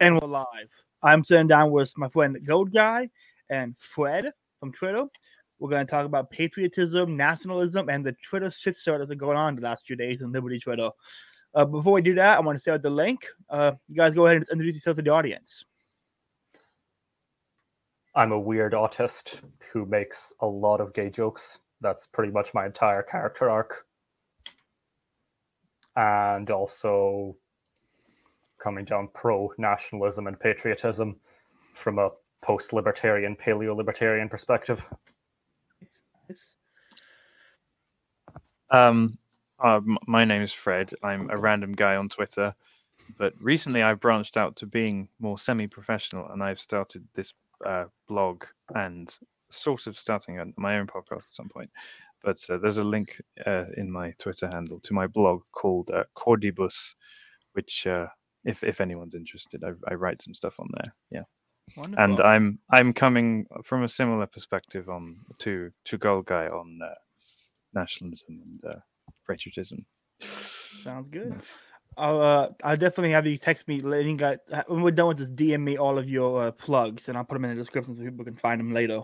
And we're live. I'm sitting down with my friend Gold Guy and Fred from Twitter. We're going to talk about patriotism, nationalism, and the Twitter shitstorm that's been going on the last few days in Liberty Twitter. Uh, before we do that, I want to start the link. Uh, you guys go ahead and introduce yourself to the audience. I'm a weird autist who makes a lot of gay jokes. That's pretty much my entire character arc. And also coming down pro nationalism and patriotism from a post libertarian, paleo libertarian perspective. Um, uh, my name is Fred. I'm a random guy on Twitter, but recently I branched out to being more semi-professional, and I've started this uh, blog and sort of starting my own podcast at some point. But uh, there's a link uh, in my Twitter handle to my blog called uh, Cordibus, which, uh, if if anyone's interested, I, I write some stuff on there. Yeah Wonderful. and I'm I'm coming from a similar perspective on to to Gold Guy on uh, nationalism and uh, patriotism. Sounds good. I'll, uh, I'll definitely have you text me letting guys when we're done with this. DM me all of your uh, plugs, and I'll put them in the description so people can find them later.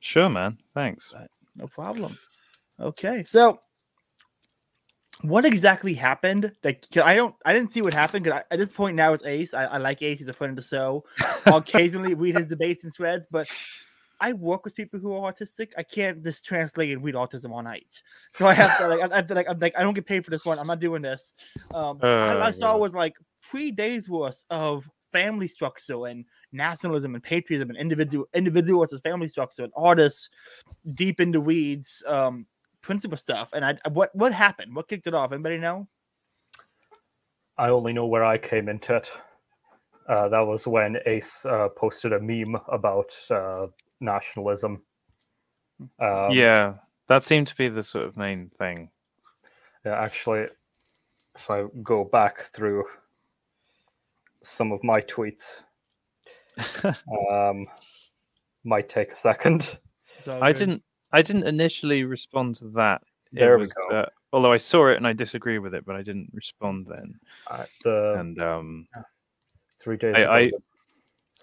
Sure, man. Thanks. No problem. Okay, so what exactly happened? Like, I don't, I didn't see what happened. Because at this point now, it's Ace. I, I like Ace. He's a friend of the show. I'll occasionally read his debates and threads, but I work with people who are autistic. I can't just translate and read autism all night. So I have to like, I have to like, I'm like, I don't get paid for this one. I'm not doing this. Um, all I Uh, saw yeah. was like three days worth of family structure and nationalism and patriotism and individual individual versus family structure and artists deep into weeds, um, principle stuff. And I, I- what what happened? What kicked it off? Anybody know? I only know where I came into it. Uh, that was when Ace uh, posted a meme about uh, nationalism. Um, yeah, that seemed to be the sort of main thing. Yeah, actually, if I go back through some of my tweets, um, might take a second. I didn't I didn't initially respond to that. It There we was, go. Uh, although I saw it and I disagree with it, but I didn't respond then. The And um, three days. I- I-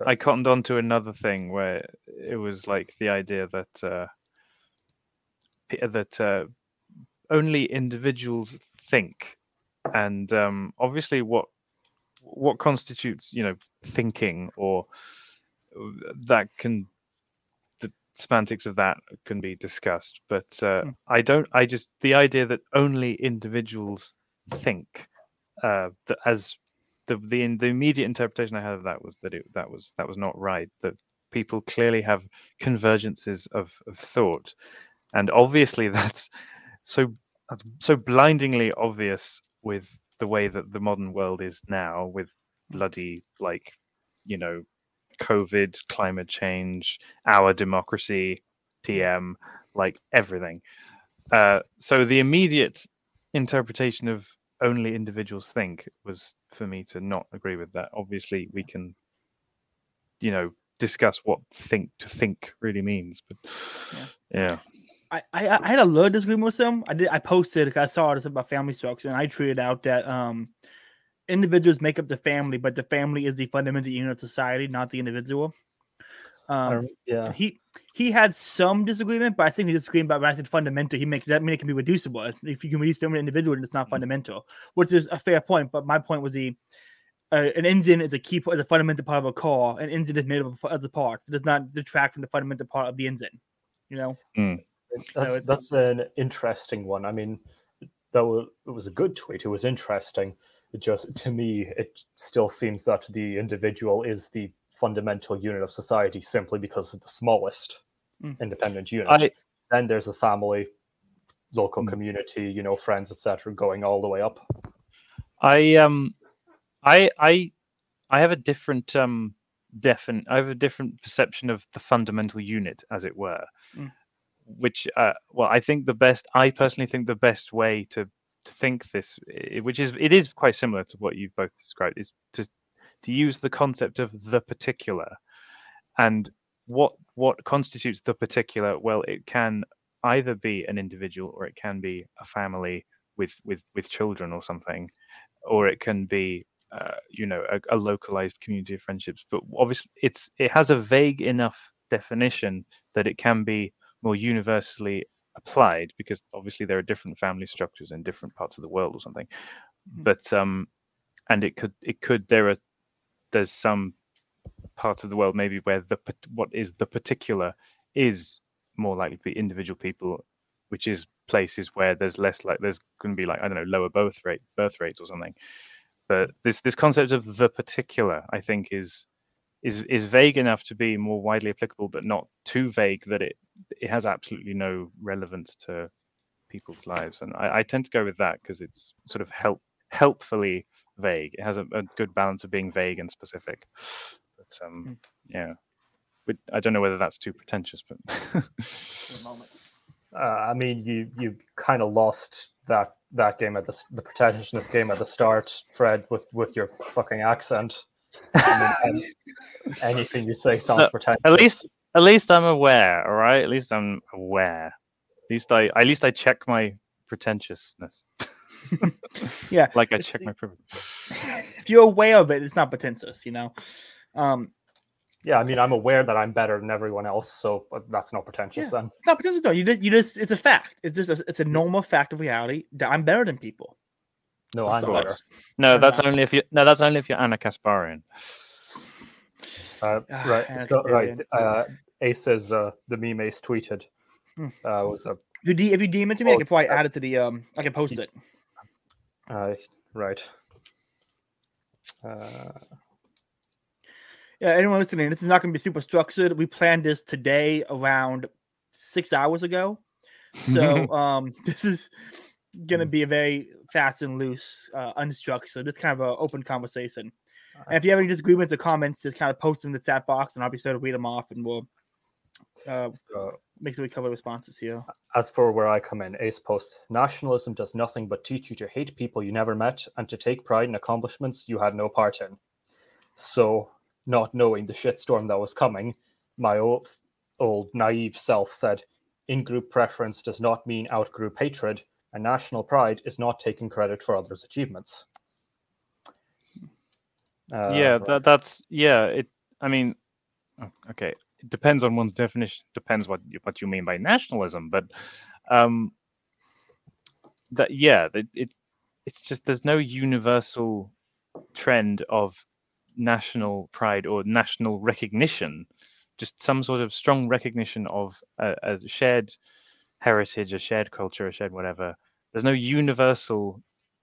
I cottoned on to another thing where it was like the idea that uh, that uh, only individuals think, and um, obviously what what constitutes you know thinking or that can semantics of that can be discussed but uh, Hmm. i don't i just the idea that only individuals think uh that as the the the immediate interpretation I had of that was that it that was that was not right. That people clearly have convergences of, of thought, and obviously that's so that's so blindingly obvious with the way that the modern world is now, with bloody like you know, COVID, climate change, our democracy, TM, like everything. Uh, so the immediate interpretation of only individuals think was for me to not agree with that. Obviously, we can, you know, discuss what think to think really means, but yeah, I, I I had a little disagreement with them. I did I posted 'cause I saw this about family structure and I tweeted out that um individuals make up the family, but the family is the fundamental unit of society, not the individual. Um yeah, he he had some disagreement, but I think he disagreed about when I said fundamental. He makes that mean it can be reducible. If you can reduce family to individual, then it's not fundamental, which is a fair point. But my point was the uh, an engine is a key part, is a fundamental part of a car. An engine is made up of other parts. It does not detract from the fundamental part of the engine. You know, So that's it's- that's an interesting one. I mean, that was it was a good tweet. It was interesting. It just to me, it still seems that the individual is the fundamental unit of society simply because it's the smallest Mm. independent unit. I then there's the family, local Mm. community, you know, friends, etc., going all the way up. I um I I I have a different um defin I have a different perception of the fundamental unit, as it were. Mm. Which uh well I think the best I personally think the best way to to think this which is it is quite similar to what you've both described is to to use the concept of the particular. And what what constitutes the particular? Well it can either be an individual or it can be a family with with with children or something or it can be uh, you know a, a, localized community of friendships. But obviously it's it has a vague enough definition that it can be more universally applied because obviously there are different family structures in different parts of the world or something mm-hmm. but um and it could it could there are there's some part of the world maybe where the what is the particular is more likely to be individual people which is places where there's less like there's going to be like i don't know lower birth rate birth rates or something but this this concept of the particular i think is is is vague enough to be more widely applicable but not too vague that it it has absolutely no relevance to people's lives. And i, I tend to go with that because it's sort of help helpfully vague. It has a, a, good balance of being vague and specific. But um mm. yeah. But i don't know whether that's too pretentious but uh, I mean, you you kind of lost that that game at the the pretentiousness game at the start, Fred, with with your fucking accent. I mean, anything you say sounds no, pretentious. At least, at least I'm aware. All right, at least I'm aware. At least I, at least I check my pretentiousness. yeah, like I check my privilege. If you're aware of it, it's not pretentious, you know. Um, yeah, I mean, I'm aware that I'm better than everyone else, so that's not pretentious yeah, then. It's not pretentious. No, you just, you just, it's a fact. It's just, a, it's a normal fact of reality. That I'm better than people. No, I'm better. No, that's only if you. No, that's only if you're Ana Kasparian. Uh, ah, right, so, right. Uh, Ace says uh, the meme Ace tweeted hmm. uh, was a. If you, de- if you DM it to me, oh, I can probably add it to the. Um, I can post it. Uh, right. Uh, yeah, anyone listening, this is not going to be super structured. We planned this today around six hours ago. So um, this is going to be a very fast and loose, uh, unstructured, just kind of an open conversation. And if you have any disagreements or comments, just kind of post them in the chat box, and I'll be sure to read them off, and we'll uh, so, make sure we cover responses here. As for where I come in, Ace posts nationalism does nothing but teach you to hate people you never met and to take pride in accomplishments you had no part in. So not knowing the shitstorm that was coming, my old, old naive self said, in group preference does not mean out group hatred, and national pride is not taking credit for others' achievements. Uh, yeah, that, that's yeah. It. I mean, okay. It depends on one's definition. Depends what you, what you mean by nationalism, but um, that yeah, it, it it's just there's no universal trend of national pride or national recognition, just some sort of strong recognition of a, a shared heritage, a shared culture, a shared whatever. There's no universal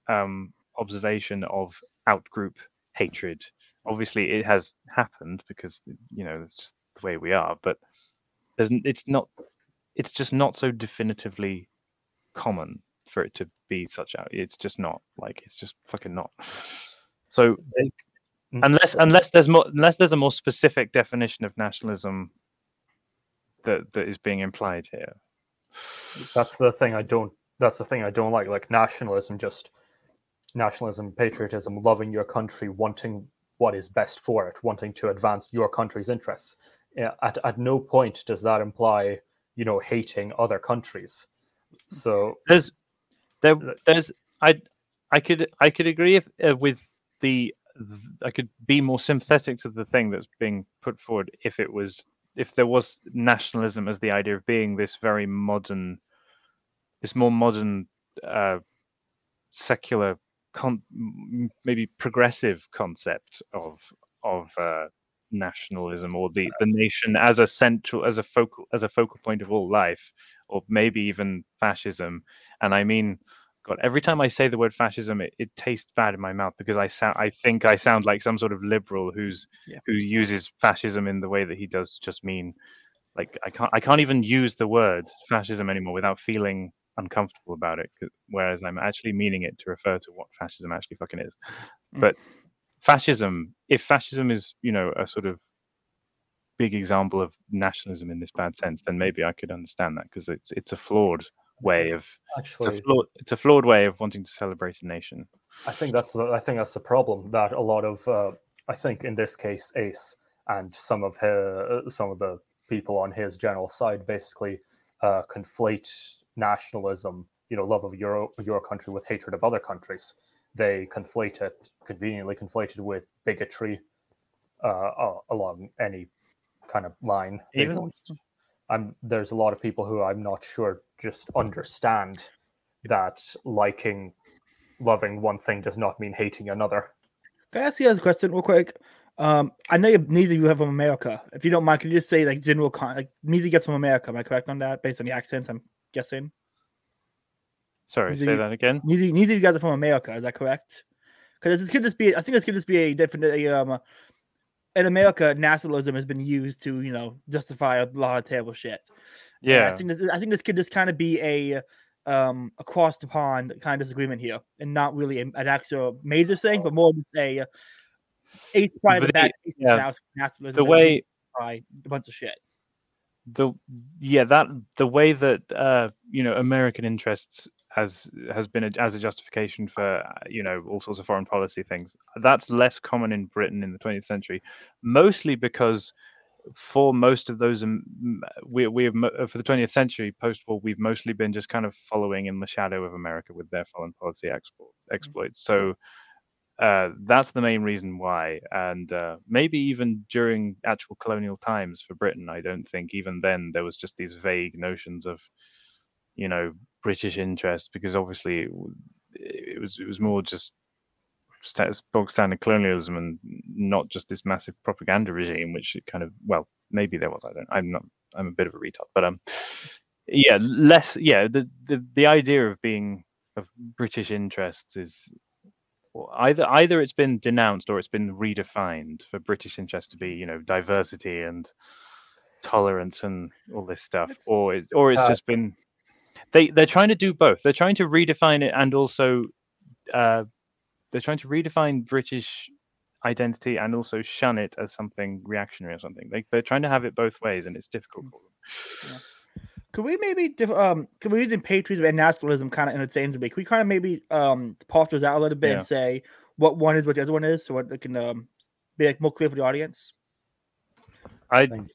um, observation of outgroup hatred. Obviously, it has happened because you know it's just the way we are, but there's, it's not. It's just not so definitively common for it to be such out. It's just not like it's just fucking not. So Mm. unless unless there's more unless there's a more specific definition of nationalism that that is being implied here. That's the thing I don't. That's the thing I don't like. Like nationalism, just nationalism, patriotism, loving your country, wanting what is best for it, wanting to advance your country's interests. At at no point does that imply you know hating other countries. So there's there there's I I could I could agree if, uh, with the I could be more sympathetic to the thing that's being put forward if it was if there was nationalism as the idea of being this very modern, this more modern, uh, secular, con- maybe progressive concept of of uh, nationalism or the the nation as a central as a focal as a focal point of all life, or maybe even fascism. And I mean God, every time I say the word fascism, it, it tastes bad in my mouth because I sound, I think I sound like some sort of liberal who's yeah. who uses fascism in the way that he does. Just mean, like I can't, I can't even use the word fascism anymore without feeling uncomfortable about it. Whereas I'm actually meaning it to refer to what fascism actually fucking is. Mm. But fascism, if fascism is, you know, a sort of big example of nationalism in this bad sense, then maybe I could understand that because it's it's a flawed way of actually it's a, flawed, it's a flawed way of wanting to celebrate a nation. I think that's the, I think that's the problem that a lot of uh, I think in this case Ace and some of her some of the people on his general side basically uh, conflate nationalism, you know, love of your your country with hatred of other countries. they conflate it conveniently conflated with bigotry uh, uh, along any kind of line. Even- I'm there's a lot of people who I'm not sure just understand that liking, loving one thing does not mean hating another. Can I ask you guys a question real quick? Um, I know you, neither of you have from America. If you don't mind, can you just say like general con like neither gets from America? Am I correct on that? Based on the accents, I'm guessing. Sorry, Is say that again. Neither, neither of you guys are from America. Is that correct? Because this could just be. I think this could just be a different. A, um, in America, nationalism has been used to you know justify a lot of terrible shit. And I Yeah, think this, I think this could just kind of be a um across the pond kind of disagreement here, and not really a- an actual major thing, but more just a ace pride the back yeah, nationalism. the way justify a bunch of shit. the yeah that the way that uh you know american interests has has been a, as a justification for you know all sorts of foreign policy things. That's less common in britain in the 20th century mostly because for most of those um, we we have for the 20th century post-war we've mostly been just kind of following in the shadow of america with their foreign policy export exploits. So uh, that's the main reason why. And uh, maybe even during actual colonial times for Britain, I don't think even then there was just these vague notions of, you know, British interest because obviously it, it was it was more just bog standard colonialism and not just this massive propaganda regime, which it kind of well maybe there was. I don't. I'm not. I'm a bit of a retard, but um, yeah, less. Yeah, the the the idea of being of British interests is either either it's been denounced or it's been redefined for British interests to be, you know, diversity and tolerance and all this stuff, It's- or it, or it's Uh, just been they they're trying to do both. They're trying to redefine it and also uh, they're trying to redefine British identity and also shun it as something reactionary or something. They they're trying to have it both ways, and it's difficult for them. Could we maybe diff- um could we using patriotism and nationalism kind of in the same way? Could we kind of maybe um parse those out a little bit Yeah. and say what one is what the other one is, so it can um be like more clear for the audience? I Thank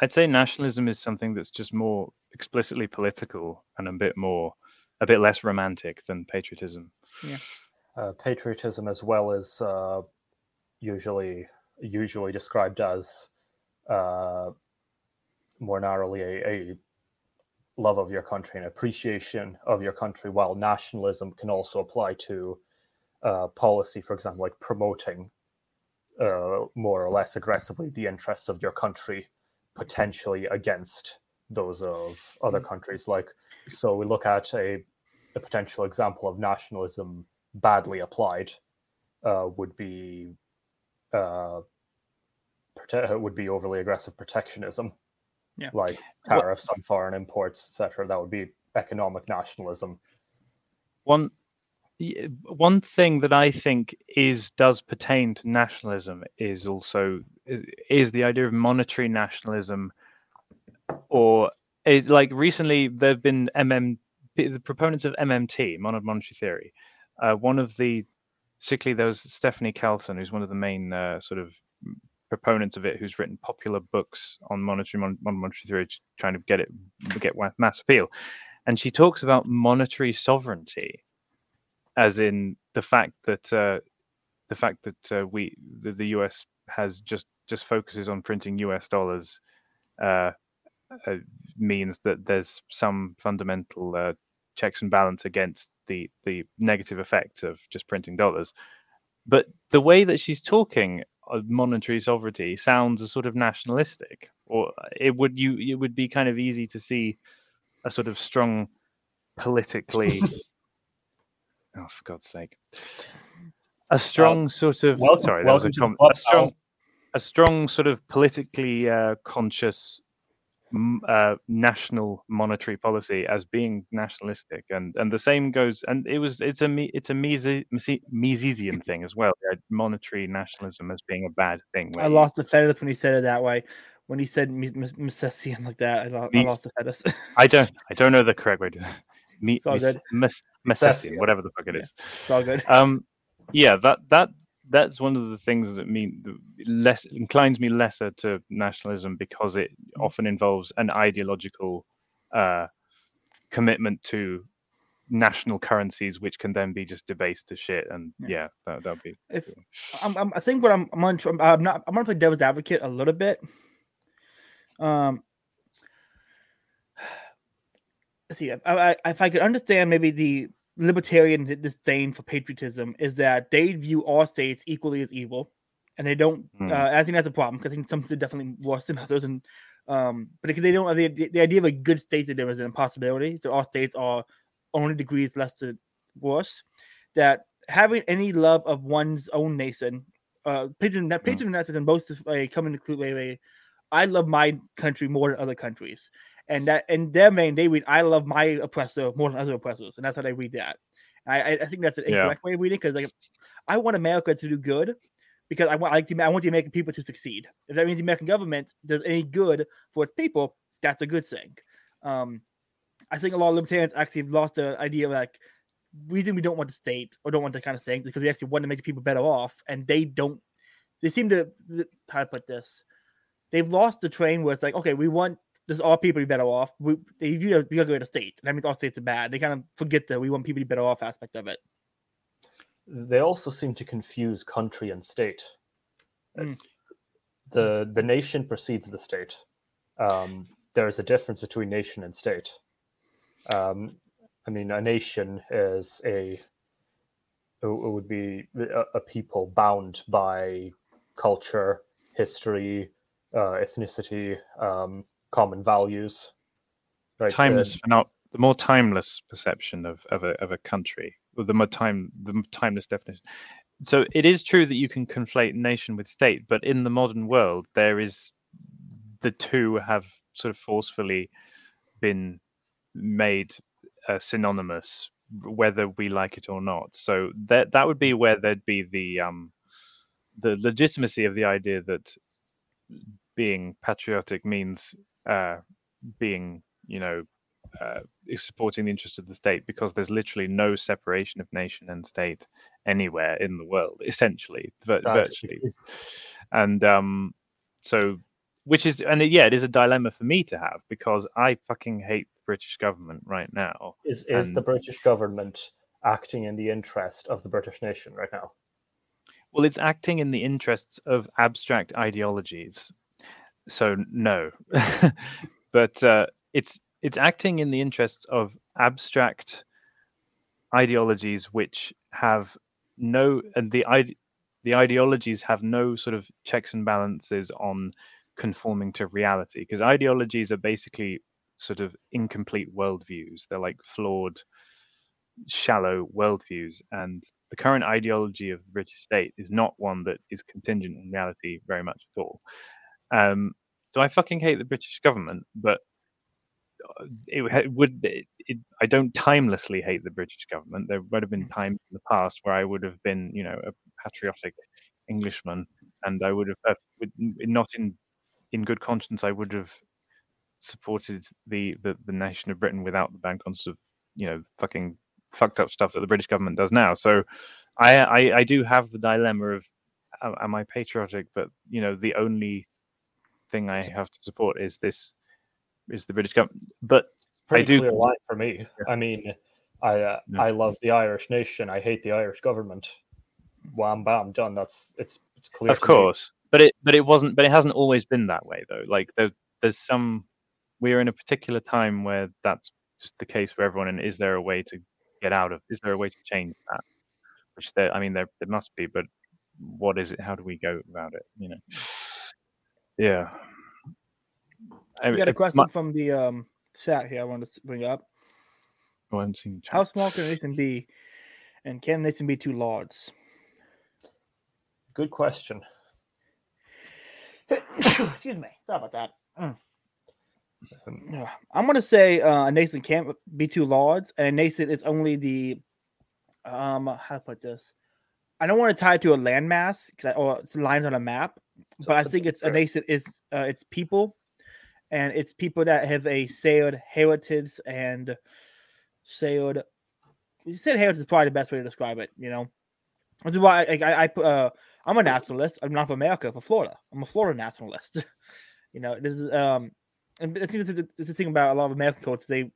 I'd say nationalism is something that's just more explicitly political and a bit more, a bit less romantic than patriotism. uh, patriotism as well as uh, usually usually described as uh, more narrowly a, a love of your country and appreciation of your country while nationalism can also apply to uh, policy for example like promoting uh, more or less aggressively the interests of your country potentially against those of other countries like so we look at a, a potential example of nationalism badly applied uh, would be uh, prote- would be overly aggressive protectionism, Yeah. like Well- tariffs on foreign imports, etc. That would be economic nationalism. One, one thing that I think is does pertain to nationalism is also is the idea of monetary nationalism, or is like recently there have been MM the proponents of MMT, mono- monetary theory. Uh, one of the particularly there was Stephanie Kelton, who's one of the main uh, sort of proponents of it, who's written popular books on monetary mon- mon- monetary theory, trying to get it get mass appeal. And she talks about monetary sovereignty, as in the fact that uh, the fact that uh, we the, the U.S. has just just focuses on printing U.S. dollars uh, uh, means that there's some fundamental uh, checks and balance against the the negative effects of just printing dollars. But the way that she's talking of monetary sovereignty sounds a sort of nationalistic, or it would you it would be kind of easy to see a sort of strong politically. oh, for God's sake! A strong sort of welcome- sorry, that was a, welcome to the com- a strong a strong sort of politically uh, conscious uh, national monetary policy as being nationalistic, and and the same goes. And it was it's a Me- it's a Mises- Mises- Misesian thing as well. Monetary nationalism as being a bad thing. I lost the fetus when he said it that way. When he said Missessian like that, I, lo- I lost the fetus. I don't I don't know the correct way to. Me, It's all mis- good. mis- Misesian. Misesian, whatever the fuck it Yeah. it's all good. um yeah that that that's one of the things that mean less inclines me lesser to nationalism because it often involves an ideological uh commitment to national currencies which can then be just debased to shit and Yeah. yeah, that that'd be if I'm, I'm, I think what I'm, I'm, gonna, I'm not, I'm gonna play devil's advocate a little bit. Um, let's see, I, I, if I could understand maybe the libertarian disdain for patriotism is that they view all states equally as evil, and they don't. Hmm. Uh, I think that's a problem because I think some are definitely worse than others, and um, but because they don't, the, the idea of a good state that there is an impossibility. So all states are only degrees less to worse. That having any love of one's own nation, uh, patron that Mm. most of a come into way, way, I love my country more than other countries, and that in their main they read I love my oppressor more than other oppressors, and that's how they read that. I I, think that's an Yeah. incorrect way of reading because like I want America to do good because I want I, like the, I want the American people to succeed. If that means the American government does any good for its people, that's a good thing. Um, I think a lot of libertarians actually have lost the idea of like reason we don't want the state or don't want that kind of thing because we actually want to make the people better off, and they don't. They seem to how to put this. They've lost the train where it's like, okay, we want this all people to be better off. We view it, we gotta go to state. That means all states are bad. They kind of forget that we want people to be better off aspect of it. They also seem to confuse country and state. Mm. The the nation precedes the state. Um, there is a difference between nation and state. Um, I mean, a nation is a it it would be a, a people bound by culture, history, uh, ethnicity, um, common values. Right? timeless And- not the more timeless perception of, of a of a country or the more time the timeless definition so it is true that you can conflate nation with state but in the modern world there is the two have sort of forcefully been made uh, synonymous whether we like it or not so that that would be where there'd be the um the legitimacy of the idea that being patriotic means uh being you know uh, is supporting the interest of the state because there's literally no separation of nation and state anywhere in the world, essentially, vir- virtually. And um, so, which is, and yeah, it is a dilemma for me to have because I fucking hate the British government right now. Is is the British government acting in the interest of the British nation right now? Well, it's acting in the interests of abstract ideologies. So no, but uh, it's it's acting in the interests of abstract ideologies which have no and the ide- the ideologies have no sort of checks and balances on conforming to reality because ideologies are basically sort of incomplete worldviews. They're like flawed, shallow worldviews, and the current ideology of the British state is not one that is contingent on reality very much at all. Um, so I fucking hate the British government, but uh, it, would- it. It, I don't timelessly hate the British government. There would have been times in the past where I would have been, you know, a patriotic Englishman, and I would have, uh, not in in good conscience, I would have supported the, the the nation of Britain without the conscience of, you know, fucking fucked up stuff that the British government does now. So, I I, I do have the dilemma of, am I patriotic? But you know, the only thing I have to support is this is the British government. But Pretty do- clear line for me. I mean, I uh, Yeah. I love the Irish nation. I hate the Irish government. Wham bam done. That's it's it's clear. of to me. course, but it but it wasn't. But it hasn't always been that way though. Like there, there's some. We're in a particular time where that's just the case for everyone. And is there a way to get out of? Is there a way to change that? Which there, I mean, there there must be. But what is it? How do we go about it? You know. Yeah. I, We got a question my- from the um chat here. I wanted to bring up. oh, I haven't seen the chat. How small can a nation be, and can a nation be too large? Good question. Excuse me. Sorry about that. Mm. Um, I'm gonna say uh, a nation can't be too large, and a nation is only the um how to put this. I don't want to tie it to a landmass 'cause I- or it's lines on a map, but I think it's a nation is uh, it's people, and it's people that have a shared heritage and shared. You said heritage is probably the best way to describe it. You know, this is why I I, I put, uh, I'm a nationalist. I'm not for America, for Florida. I'm a Florida nationalist. you know, this is um, and I think this is, the- this is the thing about a lot of American cultures. They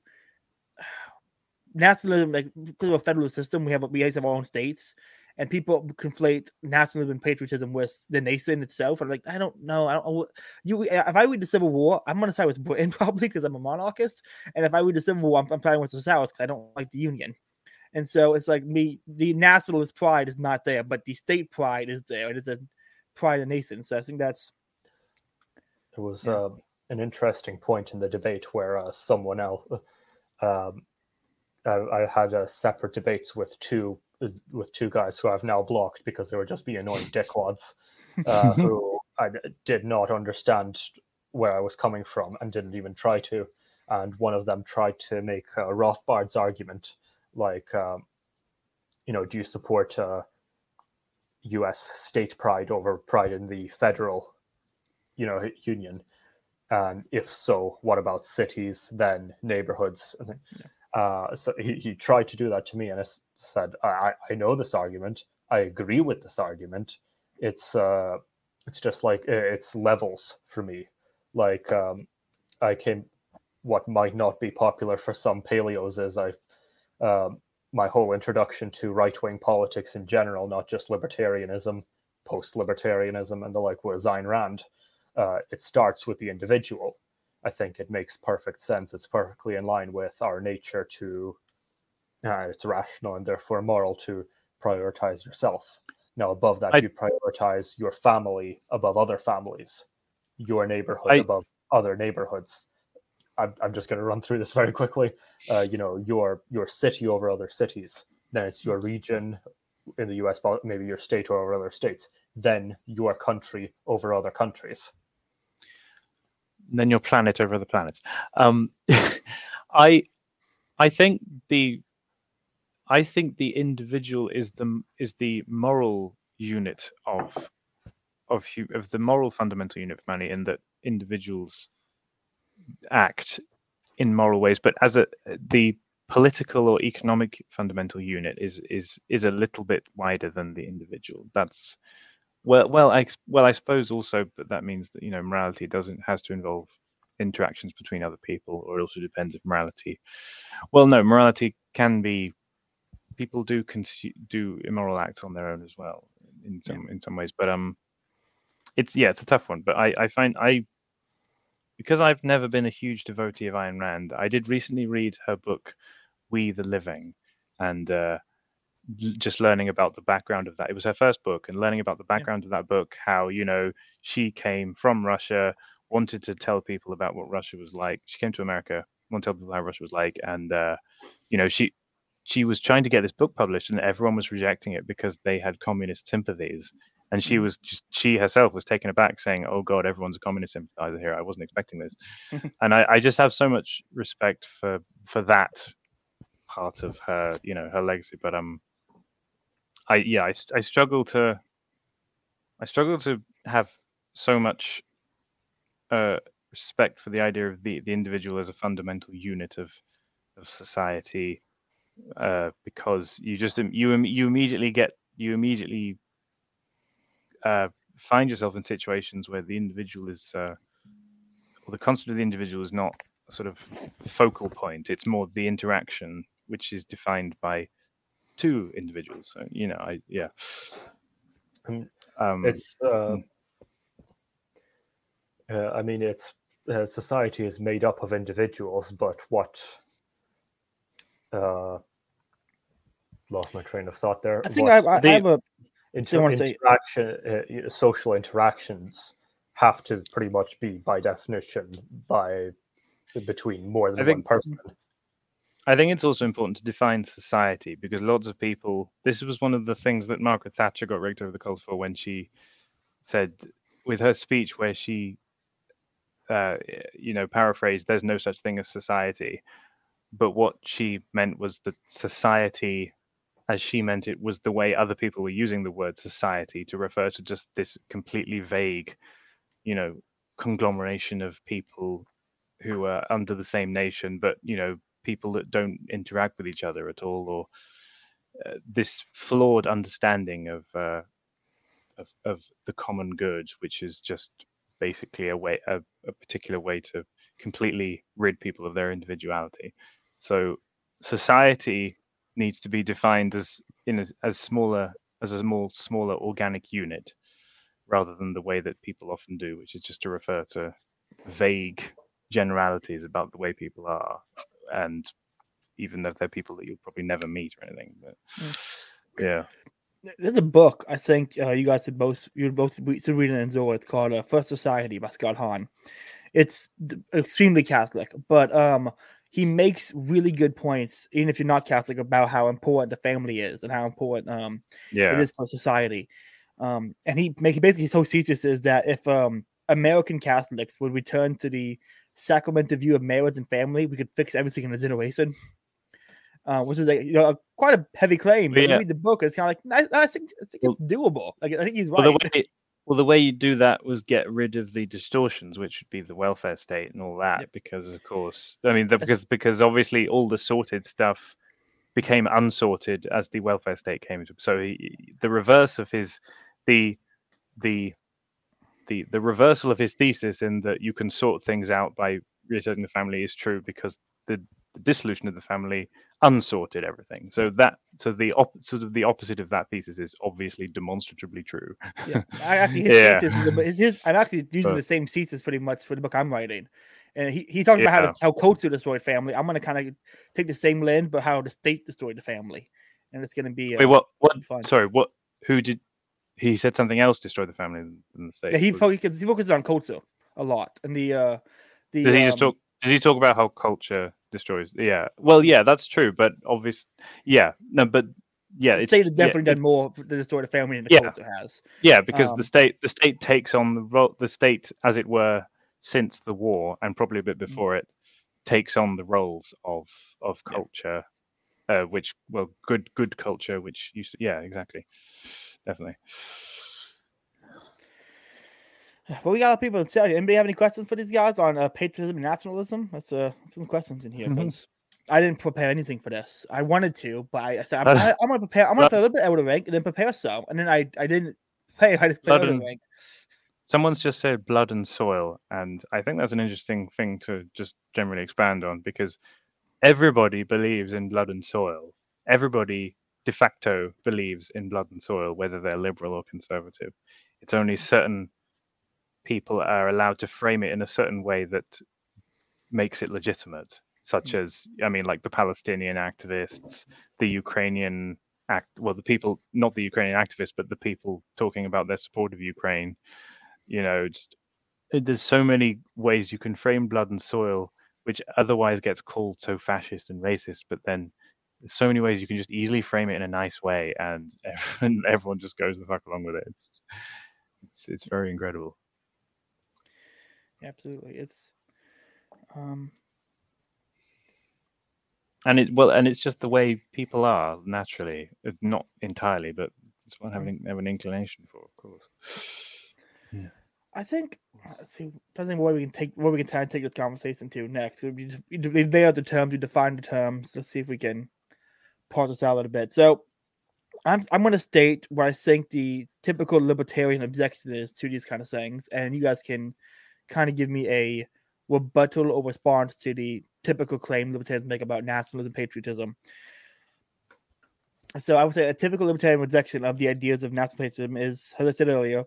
nationalism, like because of a federal system, we have we have our own states, and people conflate nationalism and patriotism with the nation itself. And I'm like, I don't know. I don't. You, if I read the Civil War, I'm gonna side with Britain probably because I'm a monarchist, and if I read the Civil War, I'm, I'm probably with the South because I don't like the Union. And so it's like me, the nationalist pride is not there, but the state pride is there. It is a pride of nation. So I think that's. It was yeah. uh, an interesting point in the debate where uh, someone else, um, I, I, had a separate debates with two with two guys who I've now blocked because they were just being annoying dickwads, uh, who I did not understand where I was coming from and didn't even try to. And one of them tried to make uh, Rothbard's argument like um, you know do you support uh, U.S. state pride over pride in the federal you know union and if so what about cities then neighborhoods yeah. Uh, so he, he tried to do that to me and i said I, I know this argument i agree with this argument it's uh it's just like it's levels for me like um i came what might not be popular for some paleos is i um, my whole introduction to right wing politics in general, not just libertarianism, post libertarianism, and the like, was Ayn Rand. Uh, it starts with the individual. I think it makes perfect sense. It's perfectly in line with our nature to, uh, it's rational and therefore moral to prioritize yourself. Now, above that, I, you prioritize your family above other families, your neighborhood I, above other neighborhoods. I'm, I'm just going to run through this very quickly. Uh, you know, your your city over other cities. Then it's your region in the U.S., maybe your state over other states. Then your country over other countries. Then your planet over the planets. Um, I I think the I think the individual is the is the moral unit of of of the moral fundamental unit of money in that individuals act in moral ways, but as a the political or economic fundamental unit is is is a little bit wider than the individual. That's well, well, I well, I suppose also, but that means that you know morality doesn't has to involve interactions between other people, or it also depends if morality. Well, no, morality can be people do consu- do immoral acts on their own as well in some yeah. in some ways, but um, it's yeah, it's a tough one. But I I find I because I've never been a huge devotee of Ayn Rand, I did recently read her book, We the Living, and uh, just learning about the background of that. It was her first book, and learning about the background yeah. of that book, how you know she came from Russia, wanted to tell people about what Russia was like. She came to America, wanted to tell people how Russia was like, and uh, you know she she was trying to get this book published, and everyone was rejecting it because they had communist sympathies and she mm-hmm. was just she herself was taken aback saying oh god everyone's a communist sympathizer here i wasn't expecting this and I, I just have so much respect for for that part of her you know her legacy but um i yeah i, I struggle to i struggle to have so much uh respect for the idea of the the individual as a fundamental unit of of society uh because you just you you immediately get you immediately uh, find yourself in situations where the individual is, uh, or the concept of the individual is not a sort of focal point. It's more the interaction, which is defined by two individuals. So, you know, I yeah. Um, it's. Uh, hmm. uh, I mean, it's uh, society is made up of individuals, but what? Uh, lost my train of thought there. I think I, I, the, I, have a Inter- interaction, uh, social interactions have to pretty much be by definition by between more than think, one person. I think it's also important to define society because lots of people. This was one of the things that Margaret Thatcher got raked over the coals for when she said, with her speech, where she, uh, you know, paraphrased, "There's no such thing as society," but what she meant was that society as she meant it was the way other people were using the word society to refer to just this completely vague, you know, conglomeration of people who are under the same nation, but you know, people that don't interact with each other at all, or uh, this flawed understanding of, uh, of of the common good, which is just basically a way, a, a particular way to completely rid people of their individuality. So society needs to be defined as in a, as smaller as a more smaller organic unit rather than the way that people often do, which is just to refer to vague generalities about the way people are, and even though they're people that you'll probably never meet or anything. But Mm. yeah, There's a book I think uh, you guys should both you both should read it in Zola. It's called uh, First Society by Scott Hahn. It's d- extremely Catholic, but um, he makes really good points, even if you're not Catholic, about how important the family is and how important um yeah, it is for society. Um, and he make basically his whole thesis is that if um American Catholics would return to the sacramental view of marriage and family, we could fix everything in a generation. Uh, which is like you know a, quite a heavy claim. But Yeah. you read the book, it's kind of like I, I think, I think it's doable. Like I think he's right. Well, the way well the way you do that was get rid of the distortions, which would be the welfare state and all that, Yep. because of course, I mean, the, because because obviously all the sorted stuff became unsorted as the welfare state came into. So he, the reverse of his the the the the reversal of his thesis in that you can sort things out by returning the family is true because the, the dissolution of the family unsorted everything. So that so the op- sort of the opposite of that thesis is obviously demonstrably true. Yeah, I actually his Yeah. thesis is, his, his I'm actually using But- the same thesis pretty much for the book I'm writing, and he he talked about how Yeah. how culture destroyed family. I'm gonna kind of take the same lens, but how the state destroyed the family, and it's gonna be Wait, uh, what? What? fun. Sorry, what? Who did? He said something else destroyed the family in in the state. Yeah, he focuses he focuses on culture a lot, and the uh the Does he just um, talk? Does he talk about how culture destroys? Yeah. Well, yeah, that's true, but obvious. Yeah. No, but yeah, the it's state has yeah, definitely it- done more to destroy the family than the Yeah. culture has. Yeah, because Um, the state the state takes on the role the state as it were since the war and probably a bit Mm. before it takes on the roles of of Yeah. culture, uh, which well good good culture which you yeah exactly definitely. Well, we got a lot of people in chat. Anybody have any questions for these guys on uh, patriotism and nationalism? That's uh, some questions in here Mhm. I didn't prepare anything for this. I wanted to, but I, I said I'm, I, I'm gonna prepare. I'm gonna Blood- play a little bit out of rank and then prepare some, and then I I didn't play. I just played out of rank. Someone's just said blood and soil, and I think that's an interesting thing to just generally expand on because everybody believes in blood and soil. Everybody de facto believes in blood and soil, whether they're liberal or conservative. It's only certain people are allowed to frame it in a certain way that makes it legitimate, such mm. as, I mean, like the Palestinian activists, the Ukrainian act, well, the people, not the Ukrainian activists, but the people talking about their support of Ukraine you know just there's so many ways you can frame blood and soil which otherwise gets called so fascist and racist but then so many ways you can just easily frame it in a nice way and everyone, everyone just goes the fuck along with it it's it's, it's very incredible Absolutely, it's um and it well and it's just the way people are naturally uh, not entirely but it's what having have an inclination for of course I think let's see depending where we can take where we can try and take this conversation to next. So we, we, we lay out the terms, we define the terms. Let's see if we can parse this out a little bit. So I'm I'm going to state where I think the typical libertarian objection is to these kind of things, and you guys can kind of give me a rebuttal or response to the typical claim libertarians make about nationalism, patriotism. So I would say a typical libertarian rejection of the ideas of national patriotism is, as I said earlier,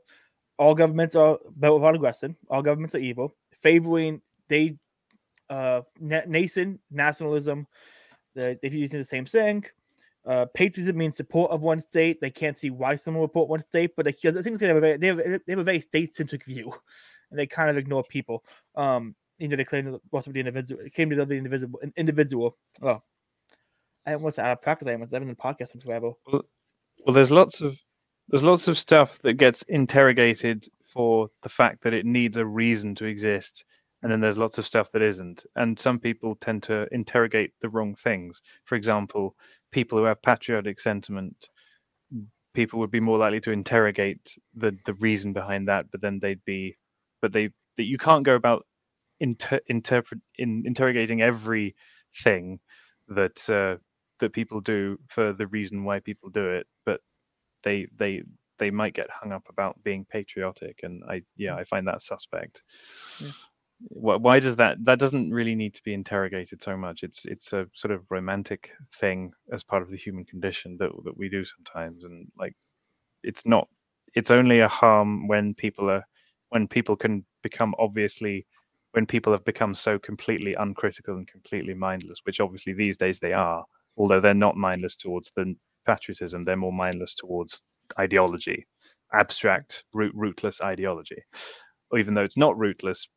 all governments are built without aggression. All governments are evil. Favoring they uh na- nation nationalism, the, they're using the same thing. Uh, patriotism means support of one state. They can't see why someone would support one state, but they, I think they have a very, they have, they have a very state-centric view, and they kind of ignore people. Um, you know, they claim to what's the individual. It came to the individual. Individual. Oh, I almost out of practice. I almost haven't been podcasting forever. Well, there's lots of there's lots of stuff that gets interrogated for the fact that it needs a reason to exist, and then there's lots of stuff that isn't. And some people tend to interrogate the wrong things. For example, people who have patriotic sentiment, people would be more likely to interrogate the the reason behind that, but then they'd be, but they that you can't go about inter, interpret in interrogating everything that uh, that people do for the reason why people do it, but they they they might get hung up about being patriotic, and I yeah I find that suspect. Yeah. Why, does that that doesn't really need to be interrogated so much. It's it's a sort of romantic thing as part of the human condition that that we do sometimes and like it's not it's only a harm when people are when people can become obviously when people have become so completely uncritical and completely mindless which obviously these days they are although they're not mindless towards the patriotism they're more mindless towards ideology abstract root, rootless ideology. Even though it's not rootless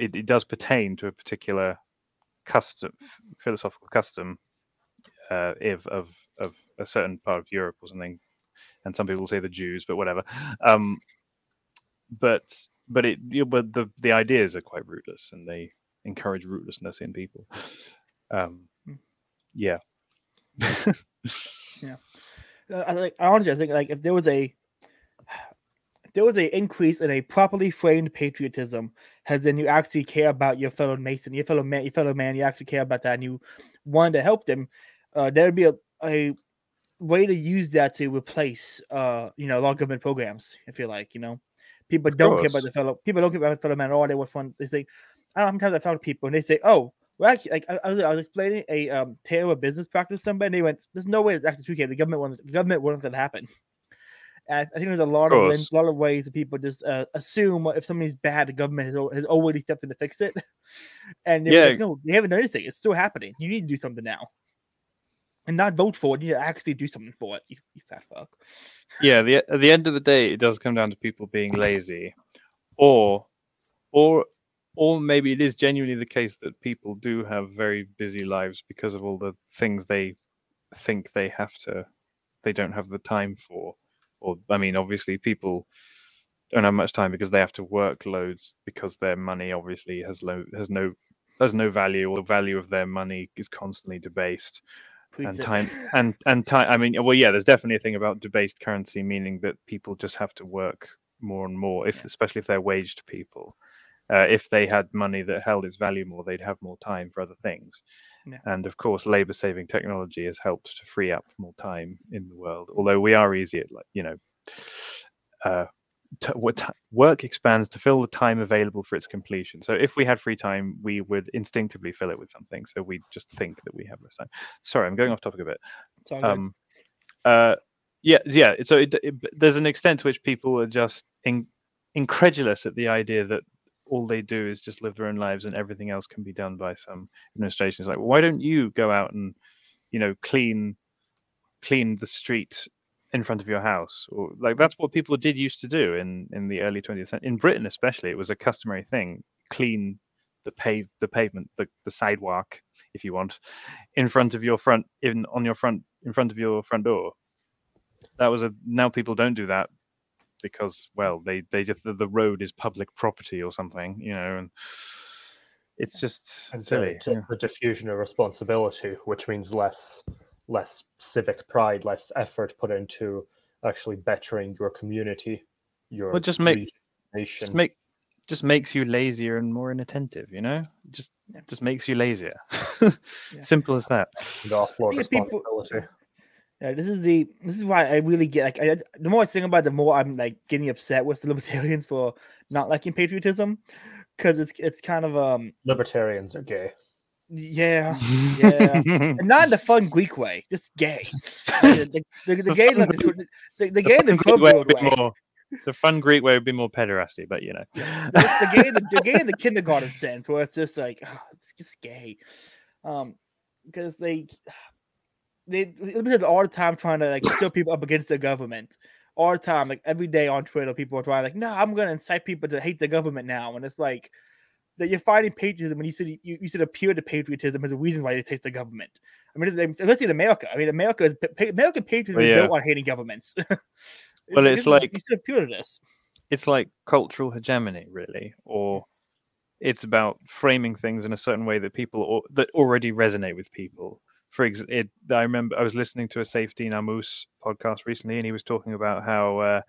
it, it does pertain to a particular custom philosophical custom uh, if of of a certain part of Europe or something and some people say the Jews, but whatever. Um, but but it but the the ideas are quite rootless, and they encourage rootlessness in people. Um, yeah. yeah. Uh, I honestly, I think like if there was a if there was a increase in a properly framed patriotism, as then you actually care about your fellow Mason, your fellow man, your fellow man, you actually care about that, and you want to help them, uh, there would be a, a way to use that to replace uh you know a lot of government programs. If you like you know people don't care about the fellow people don't care about the fellow man. Oh, they was one. They say I don't know sometimes I found people and they say, oh. Well, actually, like I, I, was, I was explaining a um, tale of business practice to somebody, and they went, "There's no way it's actually true. The government wants the government wants that to happen." I think there's a lot of, of a lot of ways that people just uh, assume if something's bad, the government has, has already stepped in to fix it. and yeah, like, no, they haven't done anything. It's still happening. You need to do something now and not vote for it. You actually do something for it. You, you fat fuck. Yeah, the, at the end of the day, it does come down to people being lazy, or, or, or maybe it is genuinely the case that people do have very busy lives because of all the things they think they have to, they don't have the time for. Or, I mean, obviously, people don't have much time because they have to work loads because their money obviously has low has no has no value. Or the value of their money is constantly debased. And time and and time i mean well yeah there's definitely a thing about debased currency meaning that people just have to work more and more if yeah. especially if they're waged people. Uh, if they had money that held its value more they'd have more time for other things yeah. and of course labor saving technology has helped to free up more time in the world although we are easy at like you know uh, t- work expands to fill the time available for its completion. So if we had free time, we would instinctively fill it with something. So we just think that we have less time. Sorry, I'm going off topic a bit. Sorry, um, uh, yeah, yeah. So it, it, there's an extent to which people are just in, incredulous at the idea that all they do is just live their own lives and everything else can be done by some administration. It's like, well, why don't you go out and, you know, clean clean the street in front of your house? Or like that's what people did used to do in in the early 20th century in britain especially. It was a customary thing. Clean the pave the pavement the, the sidewalk if you want in front of your front in on your front in front of your front door. That was a now people don't do that because well they they just the, the road is public property or something you know and it's just and silly so, yeah. the diffusion of responsibility which means less less civic pride, less effort put into actually bettering your community, your well, just make nation. Just make just makes you lazier and more inattentive. You know, just just makes you lazier. yeah. Simple as that. And offload responsibility. People, yeah, this is the this is why I really get like I, the more I think about, it, the more I'm like getting upset with the libertarians for not liking patriotism because it's it's kind of um libertarians are gay. Yeah, yeah, and not in the fun Greek way, just gay. the, the, the, the, gay, the, the, the gay, the club way, way. More, the fun Greek way would be more pederasty, but you know, yeah. the, gay, the, the gay in the kindergarten sense, where it's just like oh, it's just gay, um, because they they all the time trying to like steal people up against the government all the time, like every day on Twitter, people are trying like, no, I'm gonna incite people to hate the government now, and it's like that you're fighting patriotism when you said you, you said appeal to patriotism as a reason why you take the government. I mean, especially in America. I mean, America is American patriotism yeah. built on hating governments. well, it's, it's like you should appeal to this. It's like cultural hegemony, really, or it's about framing things in a certain way that people that already resonate with people. For example, I remember I was listening to a Saifedean Ammous podcast recently, and he was talking about how uh,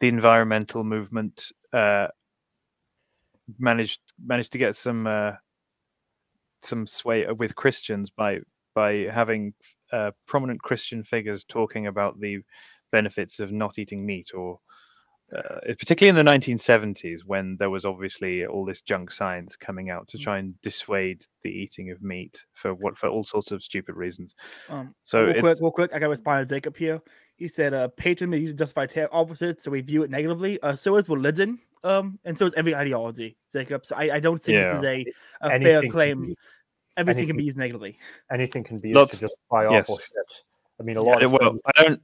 the environmental movement uh, managed managed to get some uh, some sway with Christians by by having uh, prominent Christian figures talking about the benefits of not eating meat or uh, particularly in the 1970s when there was obviously all this junk science coming out to Mm. try and dissuade the eating of meat for what for all sorts of stupid reasons. Um, So real it's quick, real quick, I got to respond to Jacob here. He said, uh, "Patron is used to justify ta- opposites, so we view it negatively. Uh, so is religion, um, and so is every ideology, Jacob. So I, I don't think this is a, a fair Anything can claim. be- Everything can be used negatively. anything can be used Lots- to justify yes. awful shit. I mean, a Yeah, lot of well, things. I don't.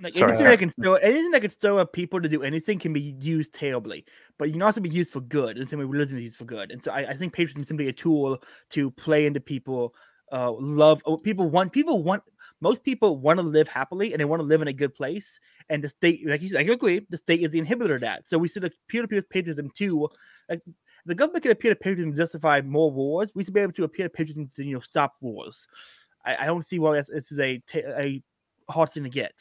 Like Sorry, anything that can stir anything that can stir up people to do anything can be used terribly, but you can also be used for good. And the same way religion is used for good. And so I, I think patriotism is simply a tool to play into people uh love oh, people want people want most people want to live happily and they want to live in a good place and the state like you said, I agree the state is the inhibitor of that so we see the peer-to-peer patriotism too like the government can appear to patriotism to justify more wars we should be able to appear to patriotism to you know stop wars I, I don't see why this, this is a a hard thing to get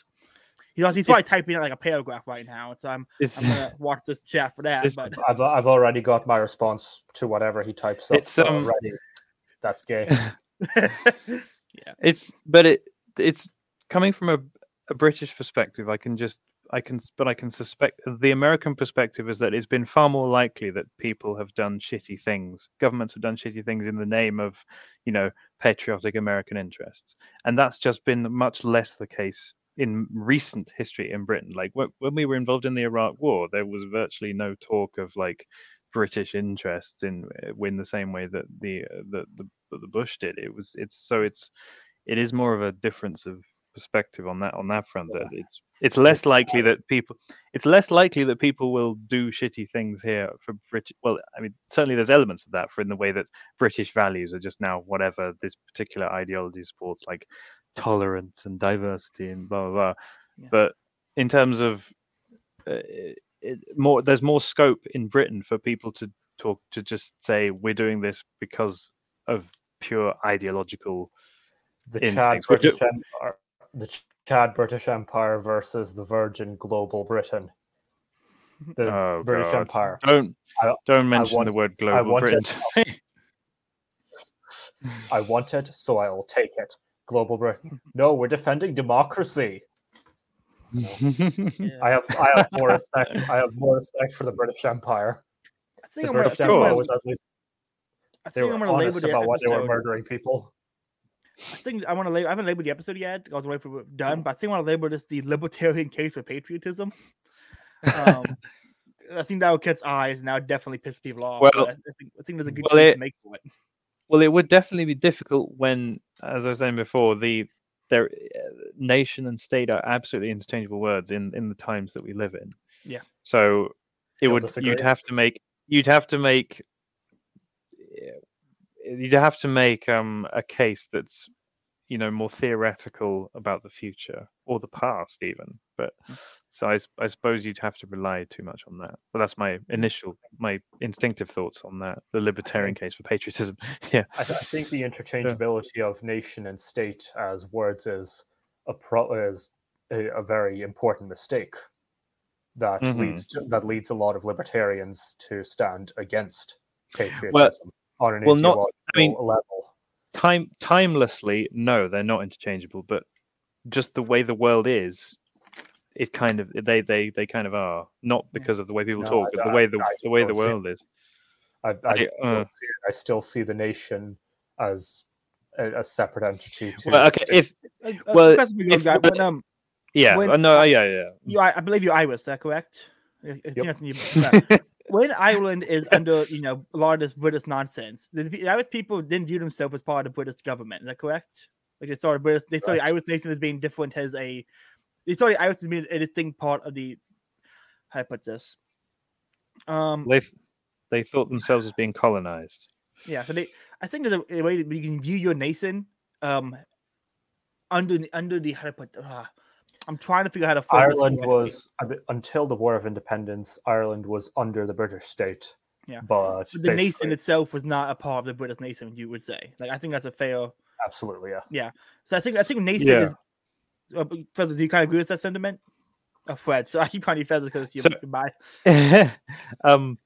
He's, also, he's probably typing out like a paragraph right now, so I'm It's, I'm gonna watch this chat for that. But I've I've already got my response to whatever he types up It's, um, already. That's gay. Yeah, it's but it it's coming from a, a british perspective i can just i can but i can suspect the american perspective is that it's been far more likely that people have done shitty things governments have done shitty things in the name of you know patriotic american interests and that's just been much less the case in recent history in britain like when we were involved in the iraq war there was virtually no talk of like british interests in uh, in the same way that the uh, the, the the bush did. It was it's so it's it is more of a difference of perspective on that on that front that it's it's less likely that people it's less likely that people will do shitty things here for british well i mean certainly there's elements of that for in the way that british values are just now whatever this particular ideology supports like tolerance and diversity and blah blah blah Yeah. but in terms of uh, it, more there's more scope in britain for people to talk to just say we're doing this because of pure ideological The Chad British ju- Empire, the Chad British Empire versus the Virgin Global Britain. The Oh, British God. Empire. Don't I- don't mention want- the word global want Britain. it. I want it, so I will take it. Global Britain. No, we're defending democracy. yeah. I have I have more respect. I have more respect for the British Empire. I think The I'm gonna, British I'm Empire gonna, was at least I they think were I'm gonna label honest the about what they were murdering people. I think I want to label. I haven't labeled the episode yet. I was waiting for it done, but I think I want to label this the libertarian case for patriotism. Um, I think that would catch eyes, and that would definitely piss people off. Well- I, I think, I think there's a good well, case it- to make for it. well, it would definitely be difficult when, as I was saying before, the their uh, nation and state are absolutely interchangeable words in in the times that we live in. Yeah. So it would disagree. you'd have to make you'd have to make you'd have to make um a case that's you know more theoretical about the future or the past even but Mm. So I suppose you'd have to rely too much on that but that's my initial my instinctive thoughts on that the libertarian case for patriotism yeah I, th- I think the interchangeability of nation and state as words is a pro- is a, a very important mistake that Mhm. leads to, that leads a lot of libertarians to stand against patriotism on an well, not- I mean, level. time timelessly no they're not interchangeable but just the way the world is it kind of they they they kind of are not because of the way people No, talk I- but the way the, I the way the don't see it. world is I, I, I, still uh, see it- I still see the nation as a, a separate entity. To well okay if Uh, uh, well, question if guy, we're- but, um, yeah when uh, no I- yeah yeah you, I, I believe you're Irish. Is that correct? I- I Yep. that's in your- when Ireland is under, you know, a lot of this British nonsense, the the Irish people didn't view themselves as part of the British government. Is that correct? Like they saw the British, they saw the Irish nation as being different as a, they saw the Irish as being a distinct part of the. How do I put this? Um. they they thought themselves as being colonized Yeah. So they, I think there's a, a way that you can view your nation, um, under the- under the how to put. Uh, I'm trying to figure out how to. phrase this Ireland was I until the War of Independence. Ireland was under the British state. Yeah. but But the nation itself was not a part of the British nation. You would say, like, I think that's a fair. absolutely yeah. yeah. So I think I think nation Yeah. is. Uh, do you kind of agree with that sentiment? Oh, Fred. So I keep calling you Fezza because you're So- um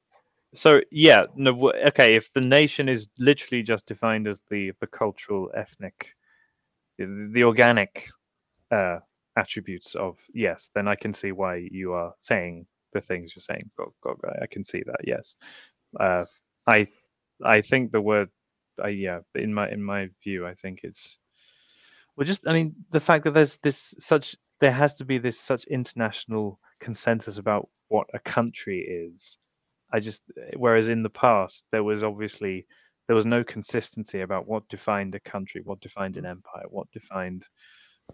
so yeah no okay if the nation is literally just defined as the the cultural ethnic the, the organic uh attributes of yes then i can see why you are saying the things you're saying. God, God, I can see that. Yes, uh, I I think the word, I yeah, in my in my view, I think it's well, just I mean the fact that there's this such there has to be this such international consensus about what a country is. I just whereas in the past there was obviously there was no consistency about what defined a country, what defined an empire, what defined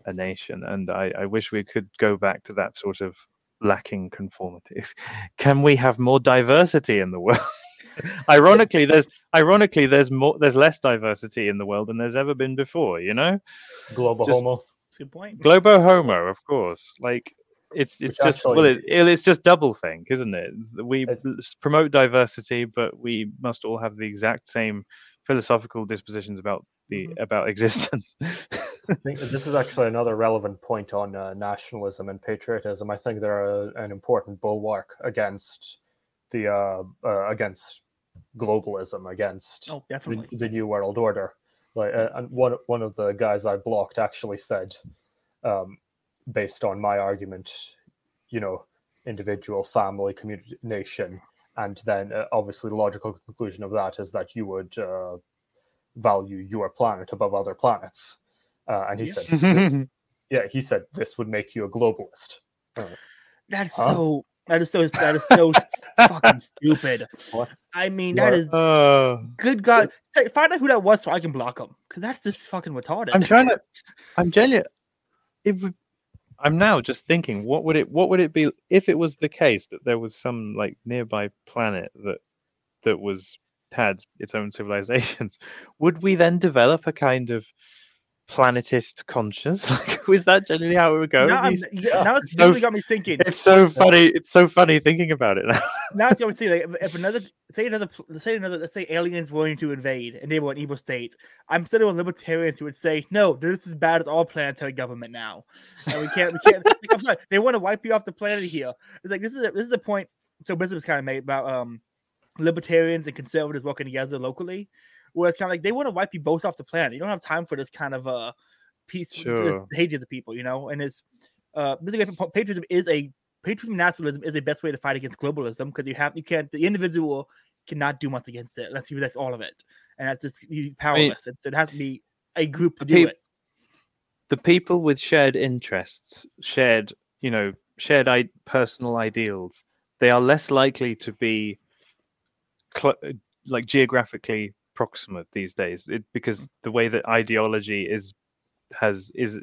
a nation, and I, I wish we could go back to that sort of lacking conformity. Can we have more diversity in the world? ironically, there's ironically there's more there's less diversity in the world than there's ever been before. You know, global Just- homo. Good point. globo homo, of course. Like it's it's Which just well, actually- it, it's just double think, isn't it? We It- promote diversity, but we must all have the exact same philosophical dispositions about the Mhm. about existence. I think this is actually another relevant point on uh, nationalism and patriotism. I think they're a, an important bulwark against the uh, uh, against globalism, against Oh, the, the new world order. Like, uh, and one one of the guys I blocked actually said, um, based on my argument, you know, individual, family, community, nation, and then uh, obviously the logical conclusion of that is that you would uh, value your planet above other planets. Uh, and he Yeah. said, yeah, he said this would make you a globalist. That's Huh? so. That is so. That is so fucking stupid. What? I mean, You that are- is oh, good. God, Say- find out who that was so I can block him. Because that's just fucking retarded. I'm trying to. I'm genuine. It would. I'm now just thinking, what would it? What would it be if it was the case that there was some like nearby planet that that was had its own civilizations? Would we then develop a kind of planetist conscience? Like, was that generally how it would go? Now, yeah, now it's So- got me thinking. It's so funny. It's so funny thinking about it now. now it's got me thinking. Like, if, another, say another, say another, let's say aliens willing to invade and they were an evil state, I'm still with libertarians who would say, no, this is as bad as all planetary government now, and we can't, we can't. like, I'm sorry, they want to wipe you off the planet here. It's like this is a, this is the point. So was kind of made about um libertarians and conservatives working together locally, where it's kind of like they want to wipe you both off the planet. You don't have time for this kind of uh peace, for Sure. hatred of people, you know. And it's uh, basically patriotism is a patriotism nationalism is the best way to fight against globalism because you have you can't the individual cannot do much against it unless he protects all of it, and that's just you powerless. it, it has to be a group to do peop- it. the people with shared interests, shared, you know, shared I- personal ideals, they are less likely to be cl- like geographically proximate these days. It, because the way that ideology is has is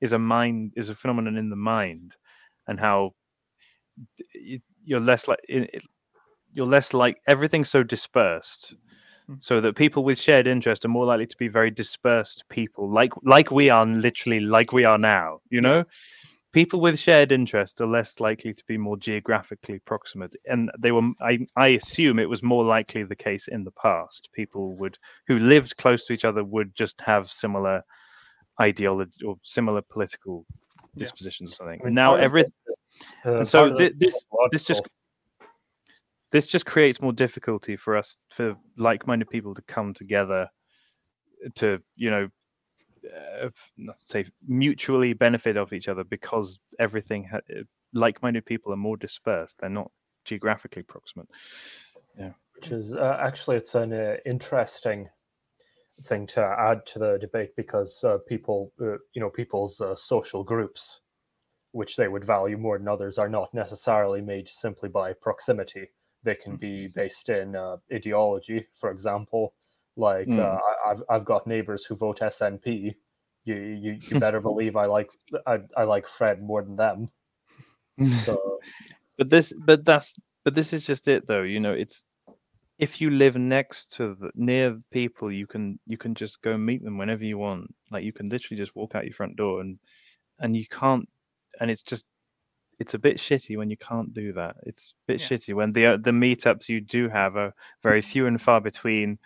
is a mind is a phenomenon in the mind and how you're less like you're less like everything's so dispersed Mm. so that people with shared interest are more likely to be very dispersed people like like we are literally like we are now you know people with shared interests are less likely to be more geographically proximate and they were i i assume it was more likely the case in the past. People would who lived close to each other would just have similar ideology or similar political Yeah. dispositions or something. I mean, now part of every this is, uh, so part of thi- is this- this just this just creates more difficulty for us for like-minded people to come together to you know uh, not say mutually benefit of each other because everything ha- uh, like-minded people are more dispersed. They're not geographically proximate. Yeah, which is uh, actually it's an uh, interesting thing to add to the debate because uh, people uh, you know people's uh, social groups which they would value more than others are not necessarily made simply by proximity. They can be based in uh, ideology for example like Mm. uh, I, I've, I've got neighbors who vote snp you you, you better believe i like I, I like fred more than them. So but this but that's but this is just it though you know it's if you live next to the near people you can you can just go meet them whenever you want. Like you can literally just walk out your front door and and you can't and it's just it's a bit shitty when you can't do that. It's a bit Yeah. shitty when the uh, the meetups you do have are very few and far between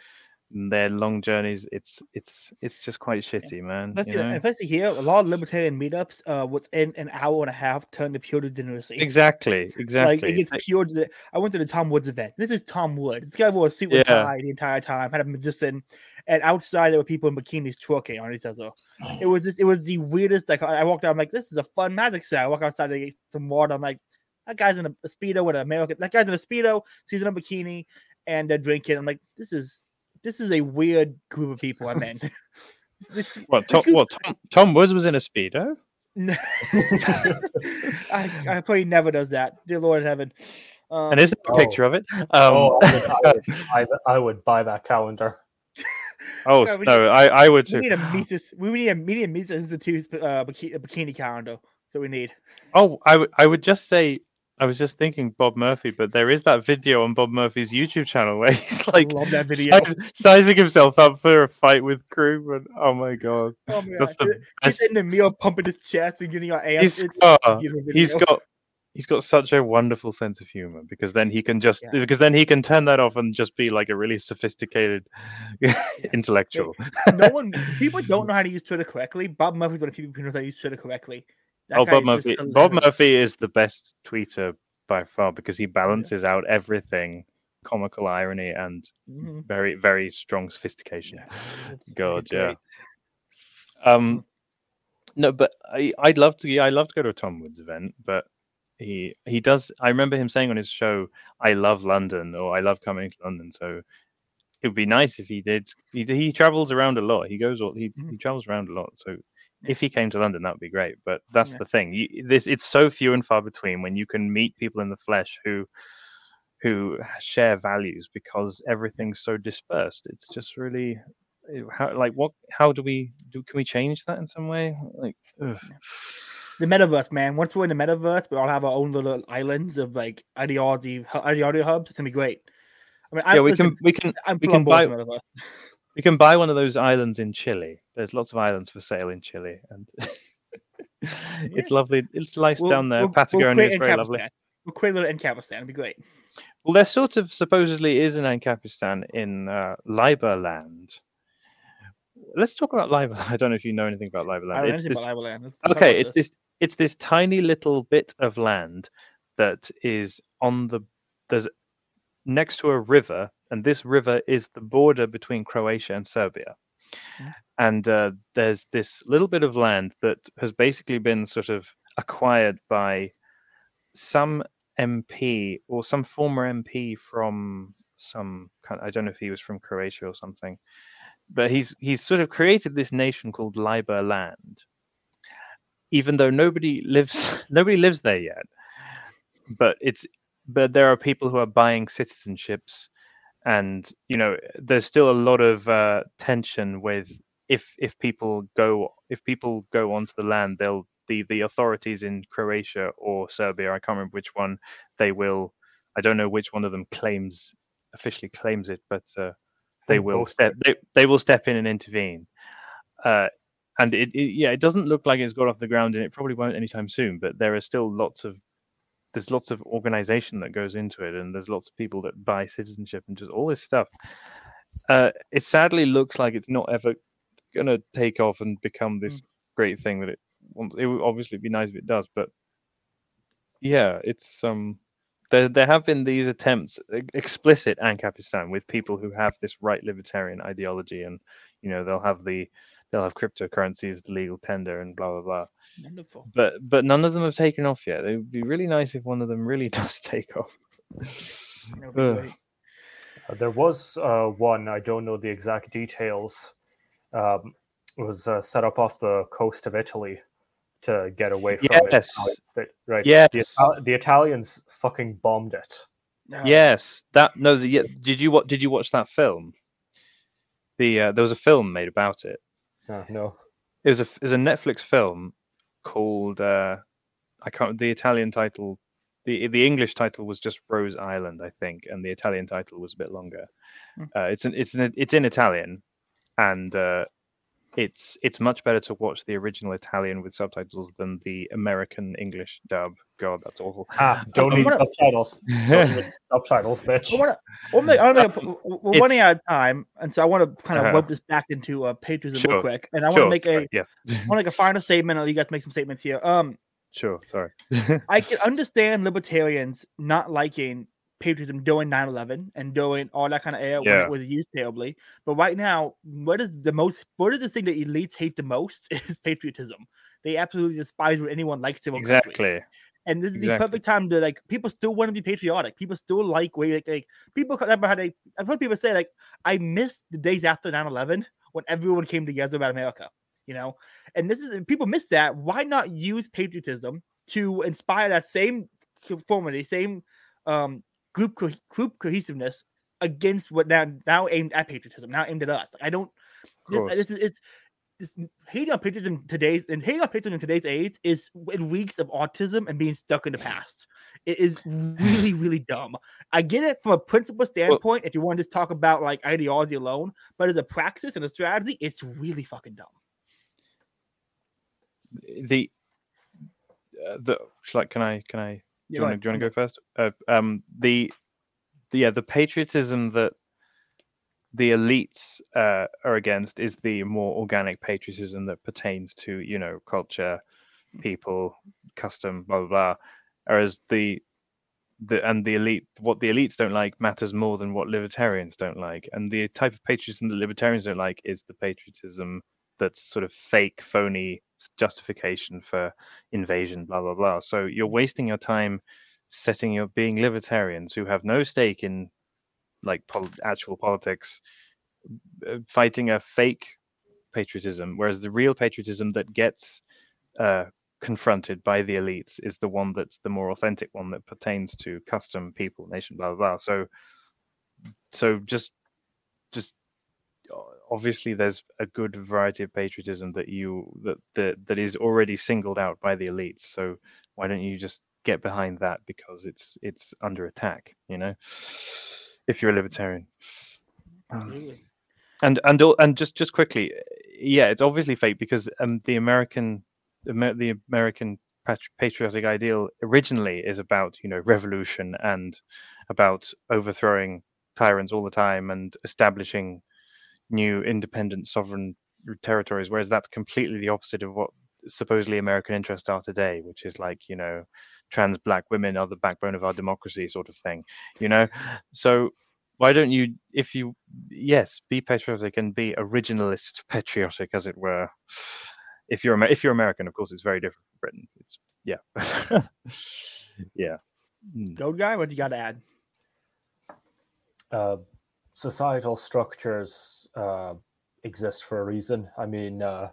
they're long journeys it's it's it's just quite shitty man Let's you know? especially here, a lot of libertarian meetups, uh, what's in an hour and a half turned to pure degeneracy. exactly exactly Like it gets Like, pure. de- I went to the Tom Woods event. This is Tom Woods. This guy wore a suit and Yeah. tie the entire time. Had a musician, and outside there were people in bikinis twerking on each other. It was just, it was the weirdest. Like I walked out, I'm like, this is a fun magic show. I walk outside to get some water. I'm like, That guy's in a, a speedo with an American. That guy's in a speedo, he's in a bikini, and they're drinking. I'm like, this is this is a weird group of people I'm in. This- What? Tom, what? Tom, Tom Woods was in a speedo. I, I probably never does that. Dear Lord in heaven. Um, And is there a oh. picture of it? Um, oh, I would, I, would buy the- I would buy that calendar. oh Yeah, we no, I, I would we too. need a Mises. We need a media Mises Institute uh, bikini, bikini calendar. So we need. Oh, I would I would just say I was just thinking Bob Murphy, but there is that video on Bob Murphy's YouTube channel where he's like love that video. size- sizing himself up for a fight with Krugman. Oh my god, Oh my God. the He's in the meal pumping his chest and getting our ass. He's It's got, a beautiful he's got he's got such a wonderful sense of humor because then he can just Yeah. because then he can turn that off and just be like a really sophisticated intellectual. no one people don't know how to use Twitter correctly. Bob Murphy's one of the people who knows how to use Twitter correctly. That oh, Bob Murphy. Bob. Murphy is the best tweeter by far because he balances out everything, comical irony and Mhm. very very strong sophistication. Yeah, God, yeah. Um, no, but I I'd love to. Yeah, I'd love to go to a Tom Woods event, but he he does. I remember him saying on his show, "I love London" or "I love coming to London." So it would be nice if he did. He he travels around a lot. He goes all he Mhm. he travels around a lot. So if he came to London, that would be great. But that's Yeah. the thing. You, this it's so few and far between when you can meet people in the flesh who who share values because everything's so dispersed. It's just really how like what how do we do can we change that in some way like ugh. The metaverse, man. Once we're in the metaverse, we all have our own little islands of like ideology, ideology hubs. It's gonna be great. I mean, I, yeah we listen, can we can I'm we can buy- we can buy one of those islands in chile there's lots of islands for sale in chile and it's lovely it's nice We'll- down there we'll- we'll patagonia is very lovely We'll create a little Ancapistan. It'd be great. well there sort of supposedly is an ancapistan in uh, Liberland. let's talk about Liberland. i don't know if you know anything about I Liberland. don't know it's anything this about. Let's okay it's this it's this tiny little bit of land that is on the there's next to a river and this river is the border between croatia and serbia Mm. and uh, there's this little bit of land that has basically been sort of acquired by some mp or some former mp from some kind i don't know if he was from croatia or something but he's he's sort of created this nation called Liberland even though nobody lives nobody lives there yet but it's but there are people who are buying citizenships and you know there's still a lot of uh, tension with if if people go if people go onto the land they'll the the authorities in Croatia or Serbia I can't remember which one they will I don't know which one of them claims officially claims it but uh, they will step they, they will step in and intervene. Uh, and it, it yeah it doesn't look like it's got off the ground and it probably won't anytime soon but there are still lots of there's lots of organization that goes into it and there's lots of people that buy citizenship and just all this stuff. Uh, it sadly looks like it's not ever going to take off and become this great thing that it wants. It would obviously be nice if it does but yeah it's um there, there have been these attempts explicit ancapistan with people who have this right libertarian ideology and you know they'll have the they'll have cryptocurrency as the legal tender and blah blah blah Wonderful. but but none of them have taken off yet. It would be really nice if one of them really does take off. That would be Ugh. great. Uh, there was uh, one, I don't know the exact details. Um, it was uh, set up off the coast of Italy to get away from it. Yes. How it's Right. Yes, The, the Italians fucking bombed it. No. yes. That no. The, yeah, did you what? Did you watch that film? The uh, there was a film made about it. No. It was a it was a Netflix film called uh, I can't the Italian title. The the English title was just Rose Island, I think, and the Italian title was a bit longer. Hmm. Uh, it's an it's an it's in Italian, and uh, it's it's much better to watch the original Italian with subtitles than the American English dub. God, that's awful. Ah, don't I need wanna- subtitles. Don't need subtitles, bitch. I want to. I want to. I want to. We're running out of time, and so I want to kind of Uh-huh. rope this back into uh, patriotism Sure. real quick, and I want to Sure, make a. sorry, yeah. I want to make a final statement. I'll let you guys make some statements here. Um, Sure, sorry. I can understand libertarians not liking patriotism during 9-11 and during all that kind of era when Yeah. it was used terribly. But right now, what is the most what is the thing that elites hate the most is patriotism. They absolutely despise when anyone likes their own country. exactly. And this is the perfect time to like people still want to be patriotic. People still like way like, like people remember how they I've heard people say like I miss the days after 9-11 when everyone came together about America, you know. And this is people miss that. Why not use patriotism to inspire that same conformity, same um group co- group cohesiveness against what now now aimed at patriotism, now aimed at us. Like, I don't this, this is it's this hating on patriotism today's and hating on patriotism in today's age is in weeks of autism and being stuck in the past. It is really, really dumb. I get it from a principle standpoint if you want to just talk about like ideology alone, but as a praxis and a strategy, it's really fucking dumb. the uh, the like can I can I you go want to do you want to go first? Uh, um, the, the yeah the patriotism that the elites uh, are against is the more organic patriotism that pertains to you know culture, people, custom, blah blah blah. Whereas the the and the elite what the elites don't like matters more than what libertarians don't like. And the type of patriotism that libertarians don't like is the patriotism that's sort of fake, phony justification for invasion, blah blah blah. So you're wasting your time setting your being libertarians who have no stake in like pol- actual politics, uh, fighting a fake patriotism, whereas the real patriotism that gets uh, confronted by the elites is the one that's the more authentic one that pertains to custom, people, nation, blah blah blah. So, so just, just o- obviously there's a good variety of patriotism that you that that, that is already singled out by the elites. So why don't you just get behind that because it's it's under attack, you know? If you're a libertarian. Um, Absolutely. and and and just just quickly yeah it's obviously fake because um the american the american patriotic ideal originally is about you know revolution and about overthrowing tyrants all the time and establishing new independent sovereign territories whereas that's completely the opposite of what supposedly american interests are today which is like you know trans black women are the backbone of our democracy sort of thing you know? So why don't you if you yes be patriotic and be originalist patriotic as it were. If you're if you're american of course it's very different from britain. It's yeah. Yeah. Mm. Go guy, what you got to add? uh, societal structures uh, exist for a reason. I mean, uh,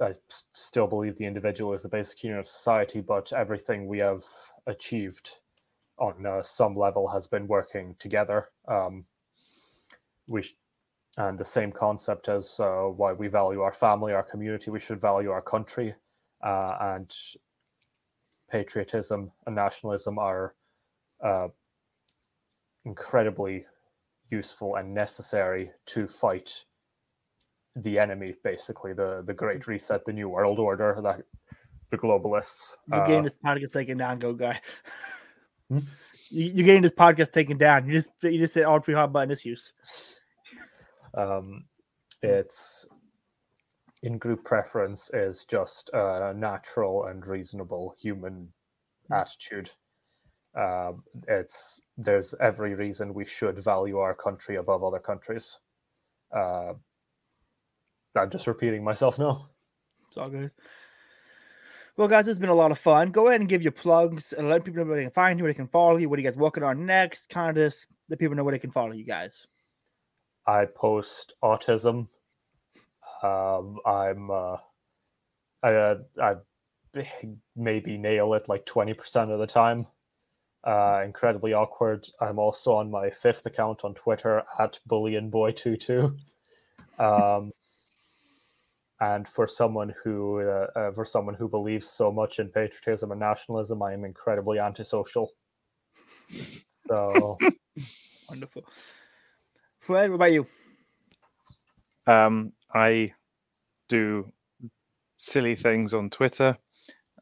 I still believe the individual is the basic unit of society, but everything we have achieved on uh, some level has been working together. Um, we sh- and the same concept as uh, why we value our family, our community, we should value our country, uh, and patriotism and nationalism are uh, incredibly useful and necessary to fight the enemy, basically the the Great Reset, the New World Order, that the globalists. You're Uh, getting this podcast taken down, go guy. Hmm? You- You're getting this podcast taken down. You just you just said all three hot button issues. um, it's in group preference is just a natural and reasonable human attitude. Um, it's there's every reason we should value our country above other countries. Uh, I'm just repeating myself now. It's all good. Well, guys, it's been a lot of fun. Go ahead and give your plugs and let people know where they can find you, where they can follow you, what are you guys working on next. Kind of just let people know where they can follow you guys. I post autism. Um, I'm uh, I uh, I maybe nail it like twenty percent of the time. Uh, incredibly awkward. I'm also on my fifth account on Twitter at bullyingboy22. Um, and for someone who uh, uh, for someone who believes so much in patriotism and nationalism, I am incredibly antisocial. So Wonderful. Fred, what about you? Um, I do silly things on Twitter.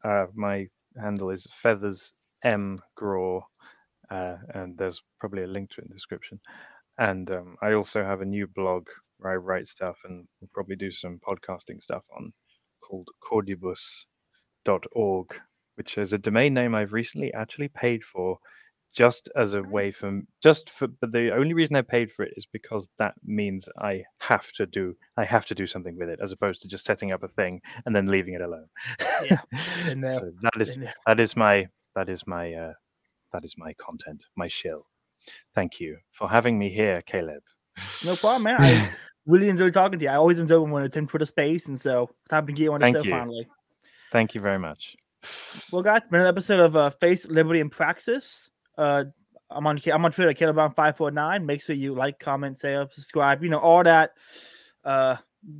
Uh, my handle is feathers m graw, uh, and there's probably a link to it in the description. And um, I also have a new blog where I write stuff and will probably do some podcasting stuff on called cordibus.org, which is a domain name I've recently actually paid for just as a way from just for but the only reason I paid for it is because that means I have to do I have to do something with it as opposed to just setting up a thing and then leaving it alone. Yeah, and, uh, so that is And, uh, that is my that is my uh, that is my content, my shill. Thank you for having me here, Caleb. no problem, man. I really enjoy talking to you. I always enjoy when we're in Twitter space, and so time to get you on the show you. finally. Thank you very much. Well, guys, another episode of uh, Face Liberty and Praxis. Uh, I'm on I'm on Twitter, Caleb five four nine. Make sure you like, comment, say, up, subscribe. You know all that. Uh,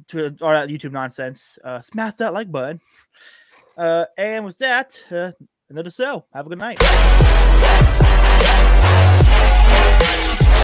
Twitter, all that YouTube nonsense. Uh, smash that like button. Uh, and with that, uh, another show. Have a good night.